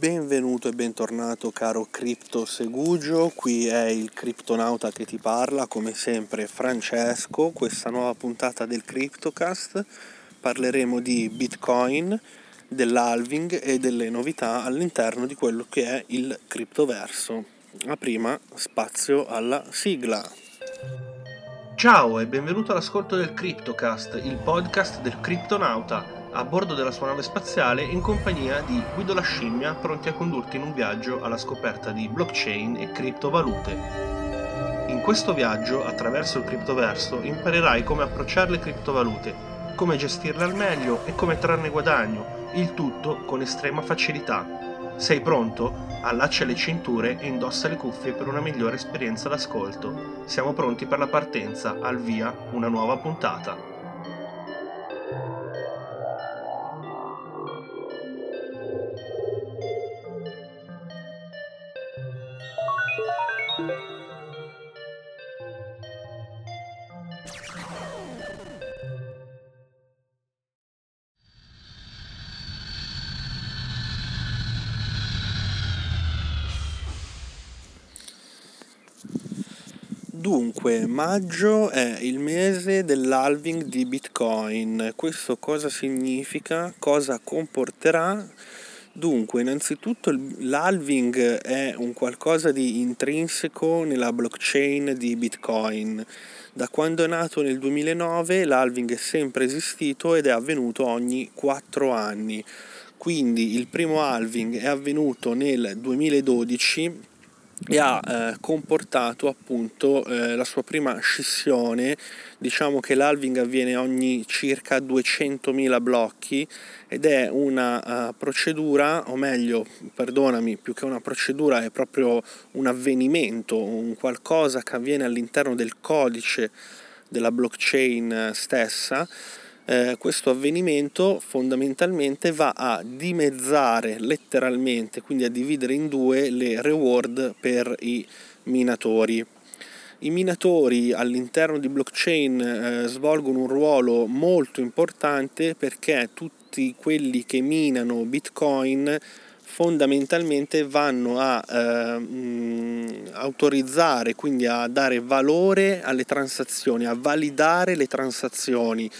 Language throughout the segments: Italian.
Benvenuto e bentornato caro Crypto Segugio, qui è il criptonauta che ti parla, come sempre Francesco, questa nuova puntata del Cryptocast parleremo di Bitcoin, dell'halving e delle novità all'interno di quello che è il criptoverso. Ma prima spazio alla sigla. Ciao e benvenuto all'ascolto del Cryptocast, il podcast del criptonauta a bordo della sua nave spaziale in compagnia di Guido la scimmia pronti a condurti in un viaggio alla scoperta di blockchain e criptovalute. In questo viaggio, attraverso il criptoverso, imparerai come approcciare le criptovalute, come gestirle al meglio e come trarne guadagno, il tutto con estrema facilità. Sei pronto? Allaccia le cinture e indossa le cuffie per una migliore esperienza d'ascolto. Siamo pronti per la partenza, al via, una nuova puntata. Dunque, maggio è il mese dell'halving di Bitcoin. Questo cosa significa? Cosa comporterà? Dunque, innanzitutto l'halving è un qualcosa di intrinseco nella blockchain di Bitcoin. Da quando è nato nel 2009 l'halving è sempre esistito ed è avvenuto ogni 4 anni. Quindi il primo halving è avvenuto nel 2012 e ha eh, comportato appunto eh, la sua prima scissione. Diciamo che l'halving avviene ogni circa 200.000 blocchi ed è una uh, procedura, o meglio, perdonami, più che una procedura è proprio un avvenimento, un qualcosa che avviene all'interno del codice della blockchain stessa eh, questo avvenimento fondamentalmente va a dimezzare letteralmente, quindi a dividere in due le reward per i minatori. I minatori all'interno di blockchain eh, svolgono un ruolo molto importante perché tutti quelli che minano Bitcoin fondamentalmente vanno a eh, autorizzare, quindi a dare valore alle transazioni, a validare le transazioni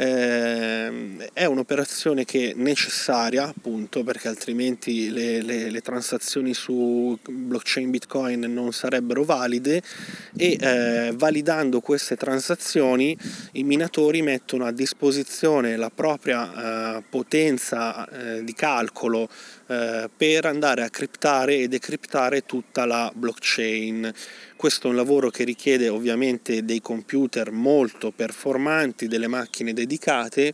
eh, è un'operazione che è necessaria appunto perché altrimenti le, le, le, transazioni su blockchain bitcoin non sarebbero valide e eh, validando queste transazioni i minatori mettono a disposizione la propria eh, potenza eh, di calcolo eh, per andare a criptare e decriptare tutta la blockchain questo è un lavoro che richiede ovviamente dei computer molto performanti, delle macchine dedicate.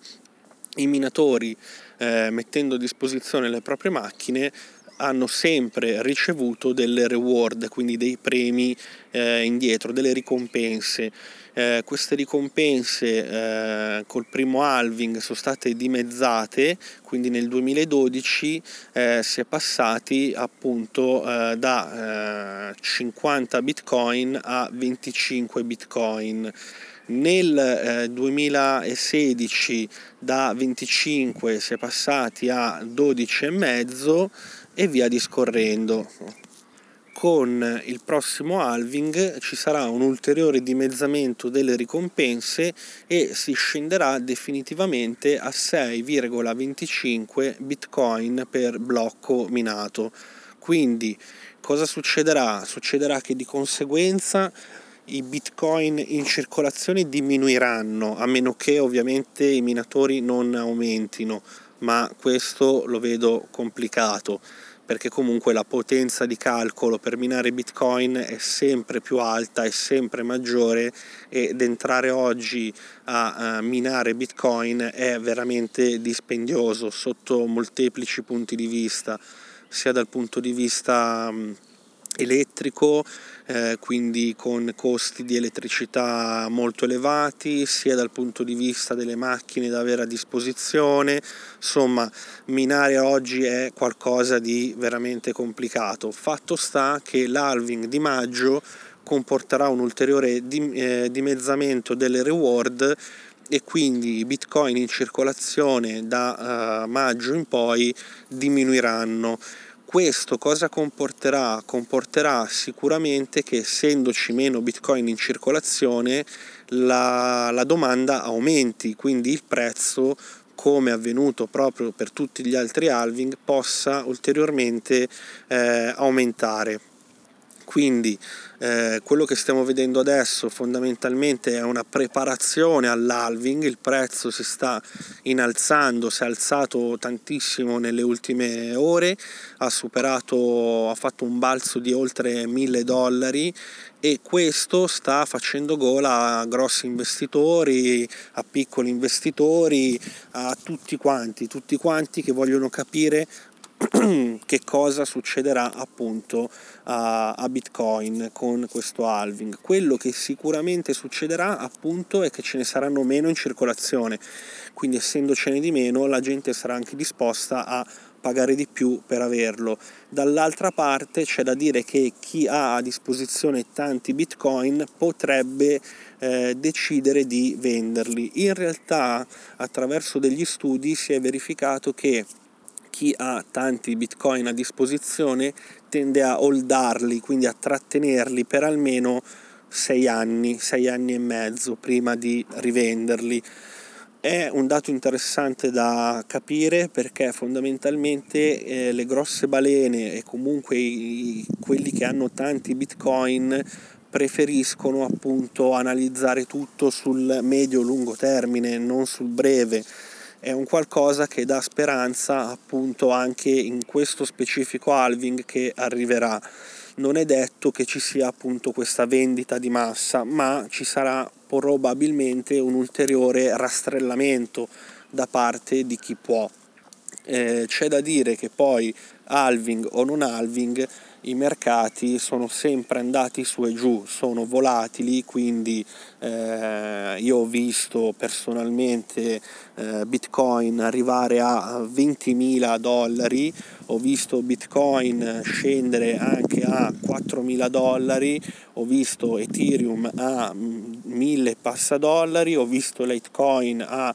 I minatori, eh, mettendo a disposizione le proprie macchine, hanno sempre ricevuto delle reward, quindi dei premi eh, indietro, delle ricompense. Eh, queste ricompense eh, col primo halving sono state dimezzate, quindi nel 2012 eh, si è passati appunto eh, da 50 eh, bitcoin a 25 bitcoin. Nel 2016 da 25 si è passati a 12,5 e via discorrendo. Con il prossimo halving ci sarà un ulteriore dimezzamento delle ricompense e si scenderà definitivamente a 6,25 bitcoin per blocco minato. Quindi cosa succederà? Succederà che di conseguenza i bitcoin in circolazione diminuiranno, a meno che ovviamente i minatori non aumentino, ma questo lo vedo complicato perché comunque la potenza di calcolo per minare bitcoin è sempre più alta, è sempre maggiore ed entrare oggi a, a minare bitcoin è veramente dispendioso sotto molteplici punti di vista, sia dal punto di vista elettrico, eh, quindi con costi di elettricità molto elevati, sia dal punto di vista delle macchine da avere a disposizione. Insomma, minare oggi è qualcosa di veramente complicato. Fatto sta che l'halving di maggio comporterà un ulteriore eh, dimezzamento delle reward e quindi i bitcoin in circolazione da uh, maggio in poi diminuiranno Questo cosa comporterà? Comporterà sicuramente che essendoci meno bitcoin in circolazione la, la domanda aumenti, quindi il prezzo come avvenuto proprio per tutti gli altri halving possa ulteriormente eh, aumentare. Quindi eh, quello che stiamo vedendo adesso fondamentalmente è una preparazione all'halving, il prezzo si sta innalzando, si è alzato tantissimo nelle ultime ore, ha superato, ha fatto un balzo di oltre 1000 dollari e questo sta facendo gola a grossi investitori, a piccoli investitori, a tutti quanti, tutti quanti che vogliono capire che cosa succederà appunto a, a, Bitcoin con questo halving. Quello che sicuramente succederà appunto è che ce ne saranno meno in circolazione, quindi essendocene di meno la gente sarà anche disposta a pagare di più per averlo. Dall'altra parte c'è da dire che chi ha a disposizione tanti bitcoin potrebbe eh, decidere di venderli. In realtà attraverso degli studi si è verificato che chi ha tanti bitcoin a disposizione tende a holdarli, quindi a trattenerli per almeno 6 anni, 6 anni e mezzo prima di rivenderli. È un dato interessante da capire perché fondamentalmente eh, le grosse balene e comunque i, quelli che hanno tanti bitcoin preferiscono appunto analizzare tutto sul medio-lungo termine, non sul breve è un qualcosa che dà speranza appunto anche in questo specifico halving che arriverà. Non è detto che ci sia appunto questa vendita di massa, ma ci sarà probabilmente un ulteriore rastrellamento da parte di chi può. Eh, c'è da dire che poi halving o non halving i mercati sono sempre andati su e giù, sono volatili, quindi eh, io ho visto personalmente eh, Bitcoin arrivare a 20.000 dollari, ho visto Bitcoin scendere anche a 4.000 dollari, ho visto Ethereum a 1.000 passa dollari, ho visto Litecoin a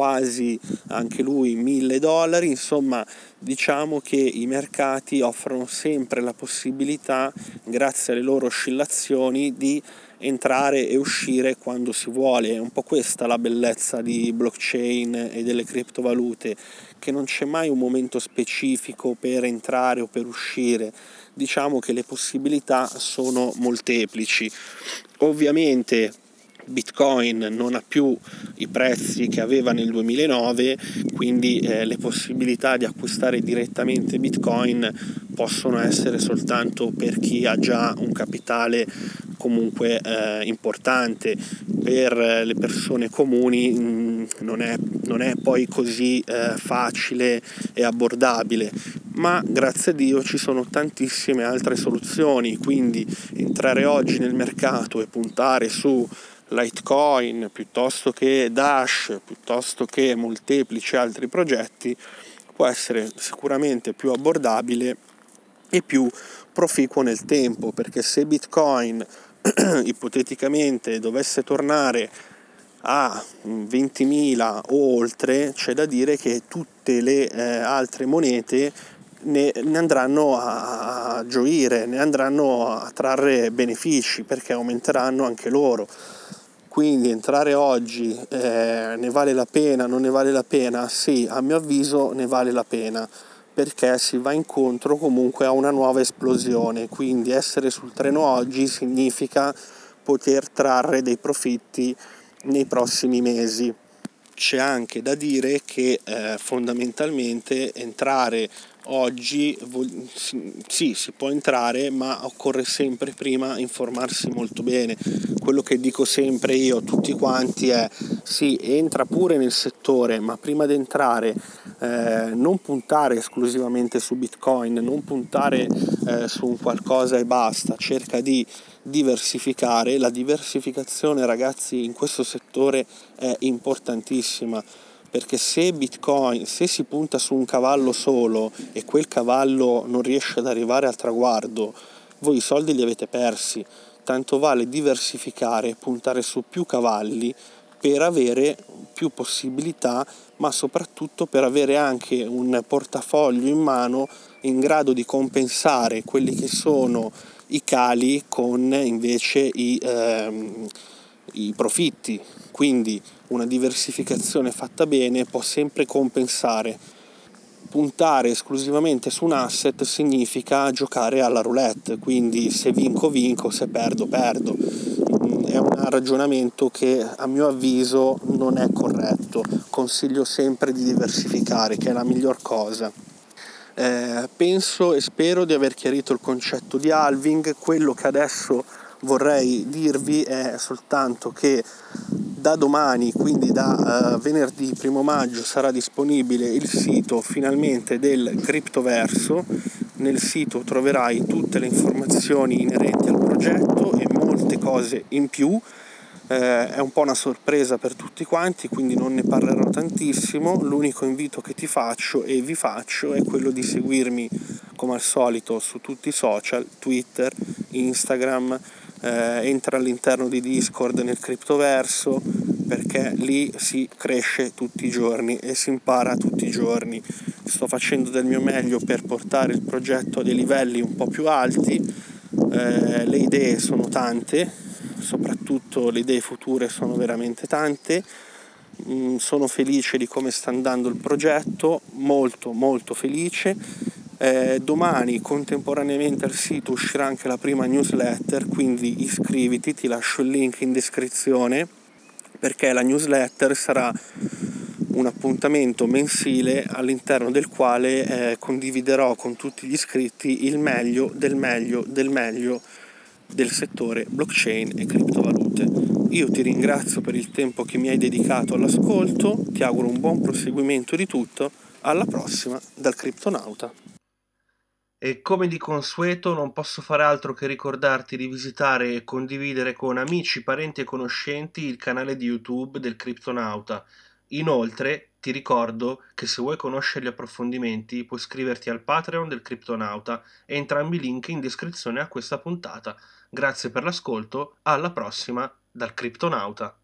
quasi anche lui 1000 dollari, insomma diciamo che i mercati offrono sempre la possibilità, grazie alle loro oscillazioni, di entrare e uscire quando si vuole. È un po' questa la bellezza di blockchain e delle criptovalute, che non c'è mai un momento specifico per entrare o per uscire. Diciamo che le possibilità sono molteplici. Ovviamente Bitcoin non ha più i prezzi che aveva nel 2009, quindi eh, le possibilità di acquistare direttamente Bitcoin possono essere soltanto per chi ha già un capitale comunque eh, importante. Per le persone comuni mh, mm, non, è, non, è, poi così eh, facile e abbordabile, ma grazie a Dio ci sono tantissime altre soluzioni, quindi entrare oggi nel mercato e puntare su Litecoin piuttosto che Dash, piuttosto che molteplici altri progetti, può essere sicuramente più abbordabile e più proficuo nel tempo, perché se Bitcoin ipoteticamente dovesse tornare a 20.000 o oltre, c'è da dire che tutte le eh, altre monete ne, ne, andranno a, gioire, ne andranno a trarre benefici perché aumenteranno anche loro. Quindi entrare oggi eh, ne vale la pena, non ne vale la pena? Sì, a mio avviso ne vale la pena perché si va incontro comunque a una nuova esplosione. Quindi essere sul treno oggi significa poter trarre dei profitti nei prossimi mesi. C'è anche da dire che eh, fondamentalmente entrare oggi sì, si può entrare, ma occorre sempre prima informarsi molto bene. Quello che dico sempre io a tutti quanti è sì, entra pure nel settore, ma prima di entrare eh, non puntare esclusivamente su Bitcoin, non puntare eh, su un qualcosa e basta, cerca di diversificare. La diversificazione, ragazzi, in questo settore è importantissima perché se Bitcoin, se si punta su un cavallo solo e quel cavallo non riesce ad arrivare al traguardo, voi i soldi li avete persi. Tanto vale diversificare, puntare su più cavalli per avere più possibilità, ma soprattutto per avere anche un portafoglio in mano in grado di compensare quelli che sono i cali con invece i, ehm, i profitti. Quindi una diversificazione fatta bene può sempre compensare. Puntare esclusivamente su un asset significa giocare alla roulette, quindi se vinco vinco, se perdo perdo. È un ragionamento che a mio avviso non è corretto. Consiglio sempre di diversificare, che è la miglior cosa. Eh, penso e spero di aver chiarito il concetto di halving, quello che adesso vorrei dirvi è soltanto che da domani, quindi da uh, venerdì 1 maggio, sarà disponibile il sito finalmente del Criptoverso. Nel sito troverai tutte le informazioni inerenti al progetto e molte cose in più eh, è un po' una sorpresa per tutti quanti, quindi non ne parlerò tantissimo. L'unico invito che ti faccio e vi faccio è quello di seguirmi come al solito su tutti i social, Twitter, Instagram, eh, entra all'interno di Discord nel criptoverso perché lì si cresce tutti i giorni e si impara tutti i giorni. Sto facendo del mio meglio per portare il progetto a dei livelli un po' più alti, eh, le idee sono tante, soprattutto le idee future sono veramente tante. Mm, sono felice di come sta andando il progetto, molto molto felice. Eh, domani contemporaneamente al sito uscirà anche la prima newsletter, quindi iscriviti, ti lascio il link in descrizione perché la newsletter sarà un appuntamento mensile all'interno del quale eh, condividerò con tutti gli iscritti il meglio del meglio del meglio del settore blockchain e criptovalute. Io ti ringrazio per il tempo che mi hai dedicato all'ascolto, ti auguro un buon proseguimento di tutto, alla prossima dal Criptonauta. E come di consueto non posso fare altro che ricordarti di visitare e condividere con amici, parenti e conoscenti il canale di YouTube del Criptonauta. Inoltre ti ricordo che se vuoi conoscere gli approfondimenti puoi iscriverti al Patreon del Criptonauta e entrambi i link in descrizione a questa puntata. Grazie per l'ascolto, alla prossima dal Criptonauta.